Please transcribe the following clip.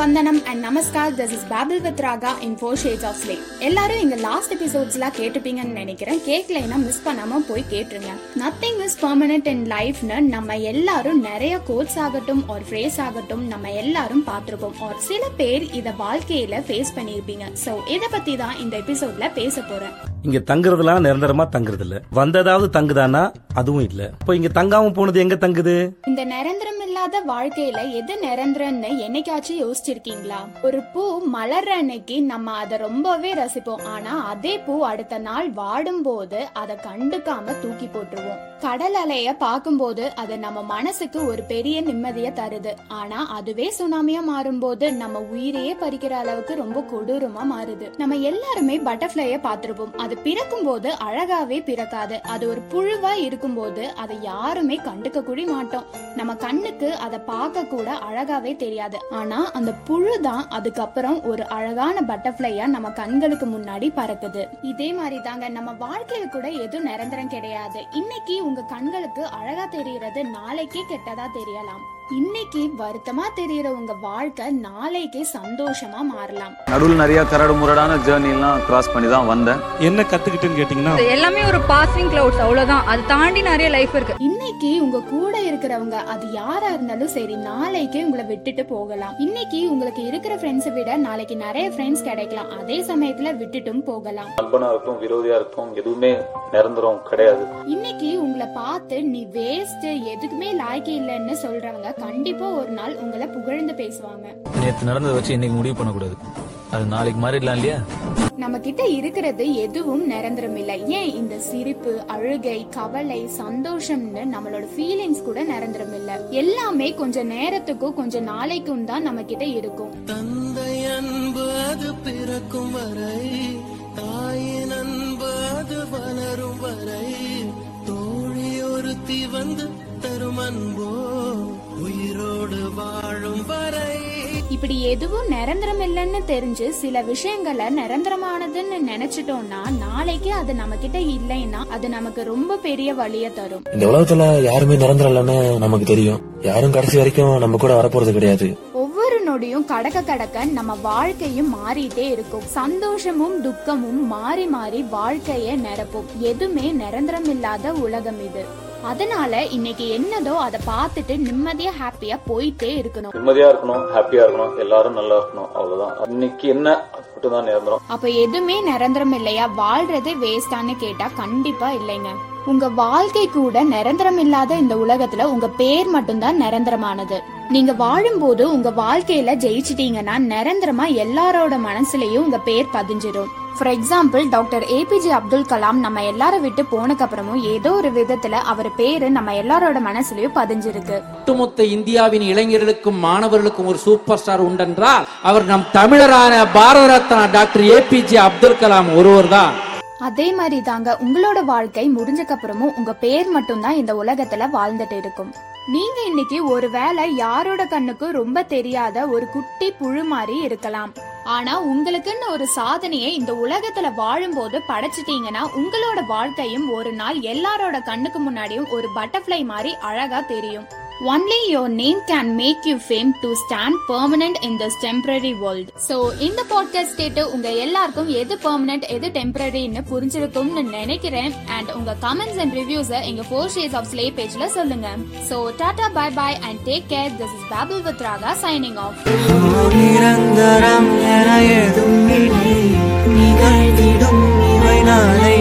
Namaskar this is babble with Raga in four shades of slay எல்லாரும் எங்க last எபிசோட்ஸ்லாம் கேட்டுப்பீங்கன்னு நினைக்கிறேன். கேட்கலைன்னா miss பண்ணாம போய் கேட்டுருங்க. நத்திங் இஸ் பெர்மனன்ட் இன் லைஃப்னு நம்ம எல்லாரும் நிறைய கோட்ஸ் ஆகட்டும் ஒரு ஃப்ரேஸ் ஆகட்டும் நம்ம எல்லாரும் பார்த்துருப்போம். ஒரு சில பேர் இதை வாழ்க்கையில ஃபேஸ் பண்ணியிருப்பீங்க. ஸோ இதை பத்தி தான் இந்த எபிசோட்ல பேச போறேன். இங்க தங்குறதுலாம் நிரந்தரமா தங்குறது இல்ல வந்ததாவது தங்குதானா அதுவும் இல்ல. இப்போ இங்க தங்காம போனது எங்க தங்குது? இந்த நிரந்தரம் இல்லாத வாழ்க்கையில எது நிரந்தரம்னு என்னைக்காச்சும் யோசிச்சிருக்கீங்களா? ஒரு பூ மலர்ற அன்னைக்கு நம்ம அதை ரொம்பவே ரசிப்போம். ஆனா அதே பூ அடுத்த நாள் வாடும் போது அதை கண்டுக்காம தூக்கி போட்டுருவோம். கடல் அலைய பார்க்கும்போது அது நம்ம மனசுக்கு ஒரு பெரிய நிம்மதிய தருது. ஆனா அதுவே சுனாமியா மாறும்போது நம்ம உயிரையே பறிக்கிற அளவுக்கு ரொம்ப கொடூரமா மாறுது. நம்ம எல்லாருமே பட்டர்ஃபிளைய பார்த்திருப்போம். அது பிறக்கும் போது அழகாவே பிறக்காது. அது ஒரு புழுவா இருக்கும்போது அதை யாருமே கண்டுக்க கூட மாட்டோம். நம்ம கண்ணுக்கு அதை பார்க்க கூட அழகாவே தெரியாது. ஆனா அந்த புழு தான் அதுக்கப்புறம் ஒரு அழகான பட்டர்ஃபிளையா நம்ம கண்களுக்கு முன்னாடி பறக்குது. இதே மாதிரி தாங்க நம்ம வாழ்க்கையில கூட எதுவும் நிரந்தரம் கிடையாது. இன்னைக்கு உங்க கண்களுக்கு அழகா தெரியறது நாளைக்கே கெட்டதா தெரியலாம். இன்னைக்கு வருத்தமா தெரியற உங்க வாழ்க்கை நாளைக்கே சந்தோஷமா மாறலாம். நடுவில் நிறைய கரடு முரடான ஜேர்னிலாம் கிராஸ் பண்ணி தான் வந்தேன். என்ன கத்துக்கிட்டுன்னு கேட்டீங்கன்னா எல்லாமே ஒரு பாசிங் கிளவுட்ஸ் அவ்வளவுதான். அது தாண்டி நிறைய லைஃப் இருக்கு. இன்னைக்கு உங்க கூட இருக்கிறவங்க அது யாரா இருந்தாலும் சரி நாளைக்கே உங்களை விட்டுட்டு போகலாம். இன்னைக்கு உங்களுக்கு இருக்கிற ஃப்ரெண்ட்ஸை விட நாளைக்கு நிறைய ஃப்ரெண்ட்ஸ் கிடைக்கலாம். அதே சமயத்துல விட்டுட்டும் போகலாம். நண்பனா இருக்கும் விரோதியா இருக்கும் எதுவுமே நிரந்தரம் கிடையாது. இன்னைக்கு உங்களை பார்த்து நீ வேஸ்ட் எதுக்குமே லாய்க்கு இல்லைன்னு சொல்றவங்க கண்டிப்பா ஒரு நாள் உங்களை புகழ்ந்து பேசுவாங்க. நேத்து நடந்ததை வச்சு இன்னைக்கு முடிவு பண்ணக்கூடாது. அது நாளைக்கு மாறிடலாம் இல்லையா? நம்ம கிட்ட இருக்கிறது எதுவும் நிரந்தரம் இல்லை ஏன் இந்த சிரிப்பு அழுகை கவலை சந்தோஷம்னு நம்மளோட ஃபீலிங்ஸ் கூட நிரந்தரம் இல்ல எல்லாமே கொஞ்ச நேரத்துக்கும் கொஞ்ச நாளைக்கும் தான் நம்ம கிட்ட இருக்கும். தந்தை அன்பு அது பிறக்கும் வரை தாயின் அன்பு அது வளரும் வரை ஒருத்தி வந்து தரும் அன்போ உயிரோடு வாழும் வரை. இப்படி எதுவும் நிரந்தரம் இல்லைன்னு தெரிஞ்சு சில விஷயங்களை நிரந்தரமானதுன்னு நினைச்சிட்டோம்னா நாளைக்கு அது நம்ம கிட்ட இல்லைன்னா அது நமக்கு ரொம்ப பெரிய வழிய தரும். இந்த உலகத்துல யாருமே நிரந்தரம் இல்லைன்னு நமக்கு தெரியும். யாரும் கடைசி வரைக்கும் நம்ம கூட வரப்போறது கிடையாது. ஒவ்வொரு நொடியும் கடக்க கடக்க நம்ம வாழ்க்கையும் மாறிட்டே இருக்கும். சந்தோஷமும் துக்கமும் மாறி மாறி வாழ்க்கைய நிரப்பும். எதுவுமே நிரந்தரம் இல்லாத உலகம் இது. அதனால இன்னைக்கு என்னதோ அதை பார்த்துட்டு நிம்மதியா ஹாப்பியா போயிட்டே இருக்கணும். நிம்மதியா இருக்கணும் ஹாப்பியா இருக்கணும் எல்லாரும் நல்லா இருக்கணும் அவ்வளவுதான். இன்னைக்கு என்ன அது மட்டும் தான் நிரந்தரம். அப்ப எதுவுமே நிரந்தரம் இல்லையா? வாழ்றதே வேஸ்டான்னு கேட்டா கண்டிப்பா இல்லைங்க. உங்க வாழ்க்கை கூட நிரந்தரம் இல்லாத இந்த உலகத்துல உங்க பேர் மட்டும்தான் நிரந்தரமானது. நீங்க வாழும்போது உங்க வாழ்க்கையில ஜெயிச்சிட்டீங்கன்னா நிரந்தரமா எல்லாரோட மனசுலயும் உங்க பேர் பதிஞ்சிரும். For example doctor A P J Abdul Kalam நம்ம எல்லாரும் விட்டு போனக்கு அப்புறமும் ஏதோ ஒரு விதத்துல அவர் பேரு நம்ம எல்லாரோட மனசுலயும் பதிஞ்சிருக்கு. ஒட்டுமொத்த இந்தியாவின் இளைஞர்களுக்கும் மாணவர்களுக்கும் ஒரு சூப்பர் ஸ்டார் உண்டென்றால் அவர் நம் தமிழரான Bharat Ratna doctor A P J Abdul Kalam ஒருவர் தான் அதே மாதிரி தாங்க உங்களோட வாழ்க்கை முடிஞ்சக்கு அப்புறமும் உங்க பேர் மட்டும்தான் இந்த உலகத்துல வாழ்ந்துட்டு இருக்கும். நீங்க இன்னைக்கு ஒருவேளை யாரோட கண்ணுக்கு ரொம்ப தெரியாத ஒரு குட்டி புழு மாதிரி இருக்கலாம். ஆனா உங்களுக்குன்னு ஒரு சாதனையை இந்த உலகத்துல வாழும்போது படைச்சிட்டீங்கன்னா உங்களோட வாழ்க்கையும் ஒரு நாள் எல்லாரோட கண்ணுக்கு முன்னாடியும் ஒரு பட்டர்ஃப்ளை மாதிரி அழகா தெரியும். Only your name can make you fame to stand permanent in this temporary world so இந்த பாட்காஸ்ட் கேட்டு உங்க எல்லாருக்கும் எது பெர்மனன்ட் எது டெம்பரரின்னு புரிஞ்சிருக்கும்னு நினைக்கிறேன். அண்ட் உங்க கமெண்ட்ஸ் அண்ட் ரிவ்யூஸை எங்க ஃபோர் ஷேஸ் ஆஃப் ஸ்லே பேஜ்ல சொல்லுங்க. So tata bye bye and take care this is babble with Raga signing off நிரந்தரம் என இவை நாளை